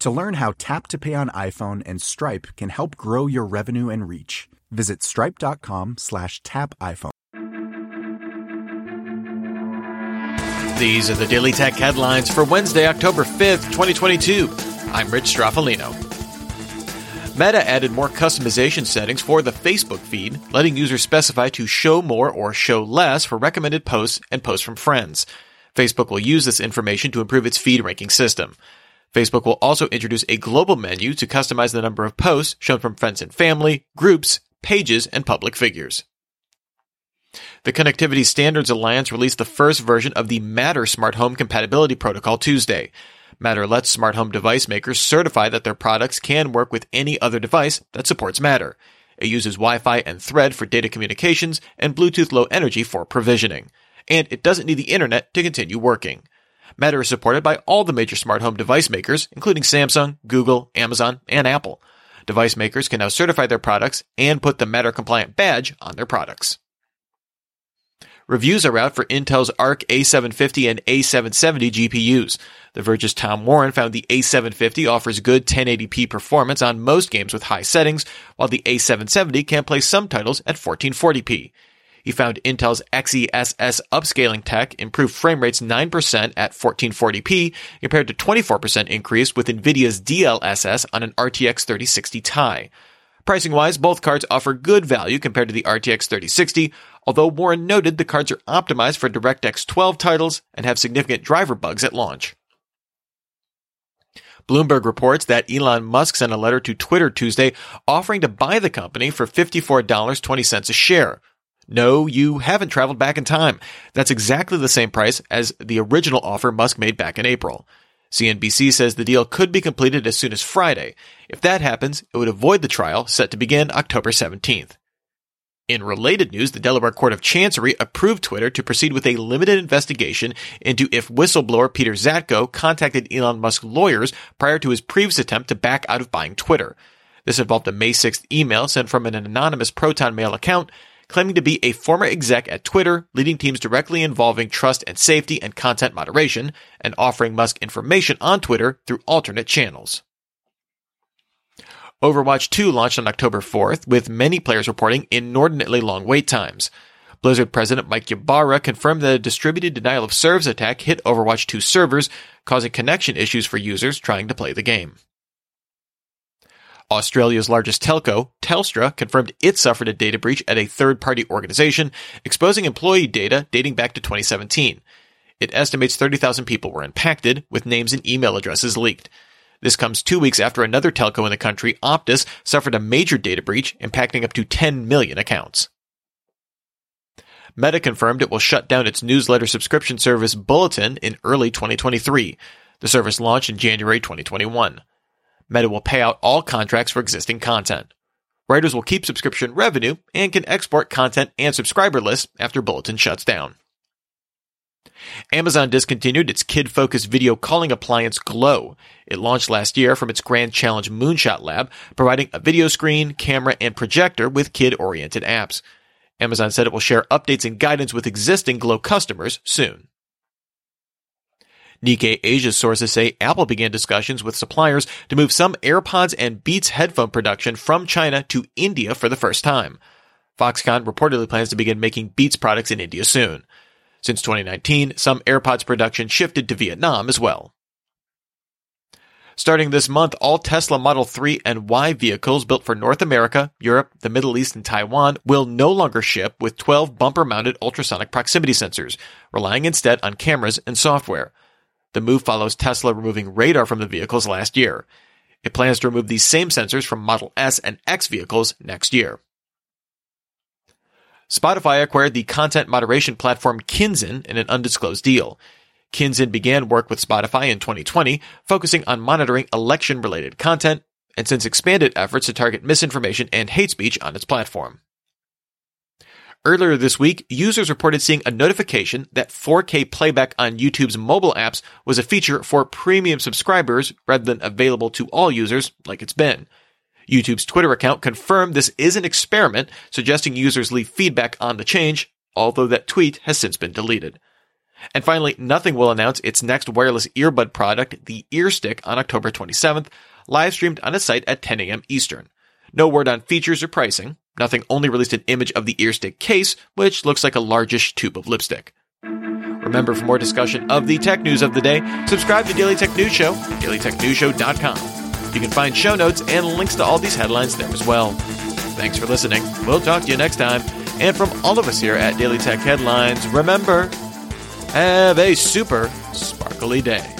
To learn how Tap to Pay on iPhone and Stripe can help grow your revenue and reach, visit stripe.com slash tap iPhone. These are the Daily Tech headlines for Wednesday, October 5th, 2022. I'm Rich Stroffolino. Meta added more customization settings for the Facebook feed, letting users specify to show more or show less for recommended posts and posts from friends. Facebook will use this information to improve its feed ranking system. Facebook will also introduce a global menu to customize the number of posts shown from friends and family, groups, pages, and public figures. The Connectivity Standards Alliance released the first version of the Matter smart home compatibility protocol Tuesday. Matter lets smart home device makers certify that their products can work with any other device that supports Matter. It uses Wi-Fi and Thread for data communications and Bluetooth Low Energy for provisioning. And it doesn't need the internet to continue working. Matter is supported by all the major smart home device makers, including Samsung, Google, Amazon, and Apple. Device makers can now certify their products and put the Matter compliant badge on their products. Reviews are out for Intel's Arc A750 and A770 GPUs. The Verge's Tom Warren found the A750 offers good 1080p performance on most games with high settings, while the A770 can play some titles at 1440p. He found Intel's XeSS upscaling tech improved frame rates 9% at 1440p compared to 24% increase with Nvidia's DLSS on an RTX 3060 Ti. Pricing wise, both cards offer good value compared to the RTX 3060, although Warren noted the cards are optimized for DirectX 12 titles and have significant driver bugs at launch. Bloomberg reports that Elon Musk sent a letter to Twitter Tuesday offering to buy the company for $54.20 a share. No, you haven't traveled back in time. That's exactly the same price as the original offer Musk made back in April. CNBC says the deal could be completed as soon as Friday. If that happens, it would avoid the trial set to begin October 17th. In related news, the Delaware Court of Chancery approved Twitter to proceed with a limited investigation into if whistleblower Peter Zatko contacted Elon Musk lawyers prior to his previous attempt to back out of buying Twitter. This involved a May 6th email sent from an anonymous Proton Mail account claiming to be a former exec at Twitter, leading teams directly involving trust and safety and content moderation, and offering Musk information on Twitter through alternate channels. Overwatch 2 launched on October 4th, with many players reporting inordinately long wait times. Blizzard President Mike Ybarra confirmed that a distributed denial of service attack hit Overwatch 2 servers, causing connection issues for users trying to play the game. Australia's largest telco, Telstra, confirmed it suffered a data breach at a third party organization, exposing employee data dating back to 2017. It estimates 30,000 people were impacted, with names and email addresses leaked. This comes two weeks after another telco in the country, Optus, suffered a major data breach, impacting up to 10 million accounts. Meta confirmed it will shut down its newsletter subscription service Bulletin in early 2023. The service launched in January 2021. Meta will pay out all contracts for existing content. Writers will keep subscription revenue and can export content and subscriber lists after Bulletin shuts down. Amazon discontinued its kid-focused video calling appliance Glow. It launched last year from its Grand Challenge Moonshot Lab, providing a video screen, camera, and projector with kid-oriented apps. Amazon said it will share updates and guidance with existing Glow customers soon. Nikkei Asia sources say Apple began discussions with suppliers to move some AirPods and Beats headphone production from China to India for the first time. Foxconn reportedly plans to begin making Beats products in India soon. Since 2019, some AirPods production shifted to Vietnam as well. Starting this month, all Tesla Model 3 and Y vehicles built for North America, Europe, the Middle East, and Taiwan will no longer ship with 12 bumper mounted ultrasonic proximity sensors, relying instead on cameras and software. The move follows Tesla removing radar from the vehicles last year. It plans to remove these same sensors from Model S and X vehicles next year. Spotify acquired the content moderation platform Kinzen in an undisclosed deal. Kinzen began work with Spotify in 2020, focusing on monitoring election related content, and since expanded efforts to target misinformation and hate speech on its platform. Earlier this week, users reported seeing a notification that 4K playback on YouTube's mobile apps was a feature for premium subscribers rather than available to all users like it's been. YouTube's Twitter account confirmed this is an experiment, suggesting users leave feedback on the change, although that tweet has since been deleted. And finally, Nothing will announce its next wireless earbud product, the Earstick, on October 27th, live streamed on its site at 10 a.m. Eastern. No word on features or pricing. Nothing only released an image of the earstick case, which looks like a largish tube of lipstick. Remember, for more discussion of the tech news of the day, subscribe to Daily Tech News Show, dailytechnewsshow.com. You can find show notes and links to all these headlines there as well. Thanks for listening. We'll talk to you next time. And from all of us here at Daily Tech Headlines, remember, have a super sparkly day.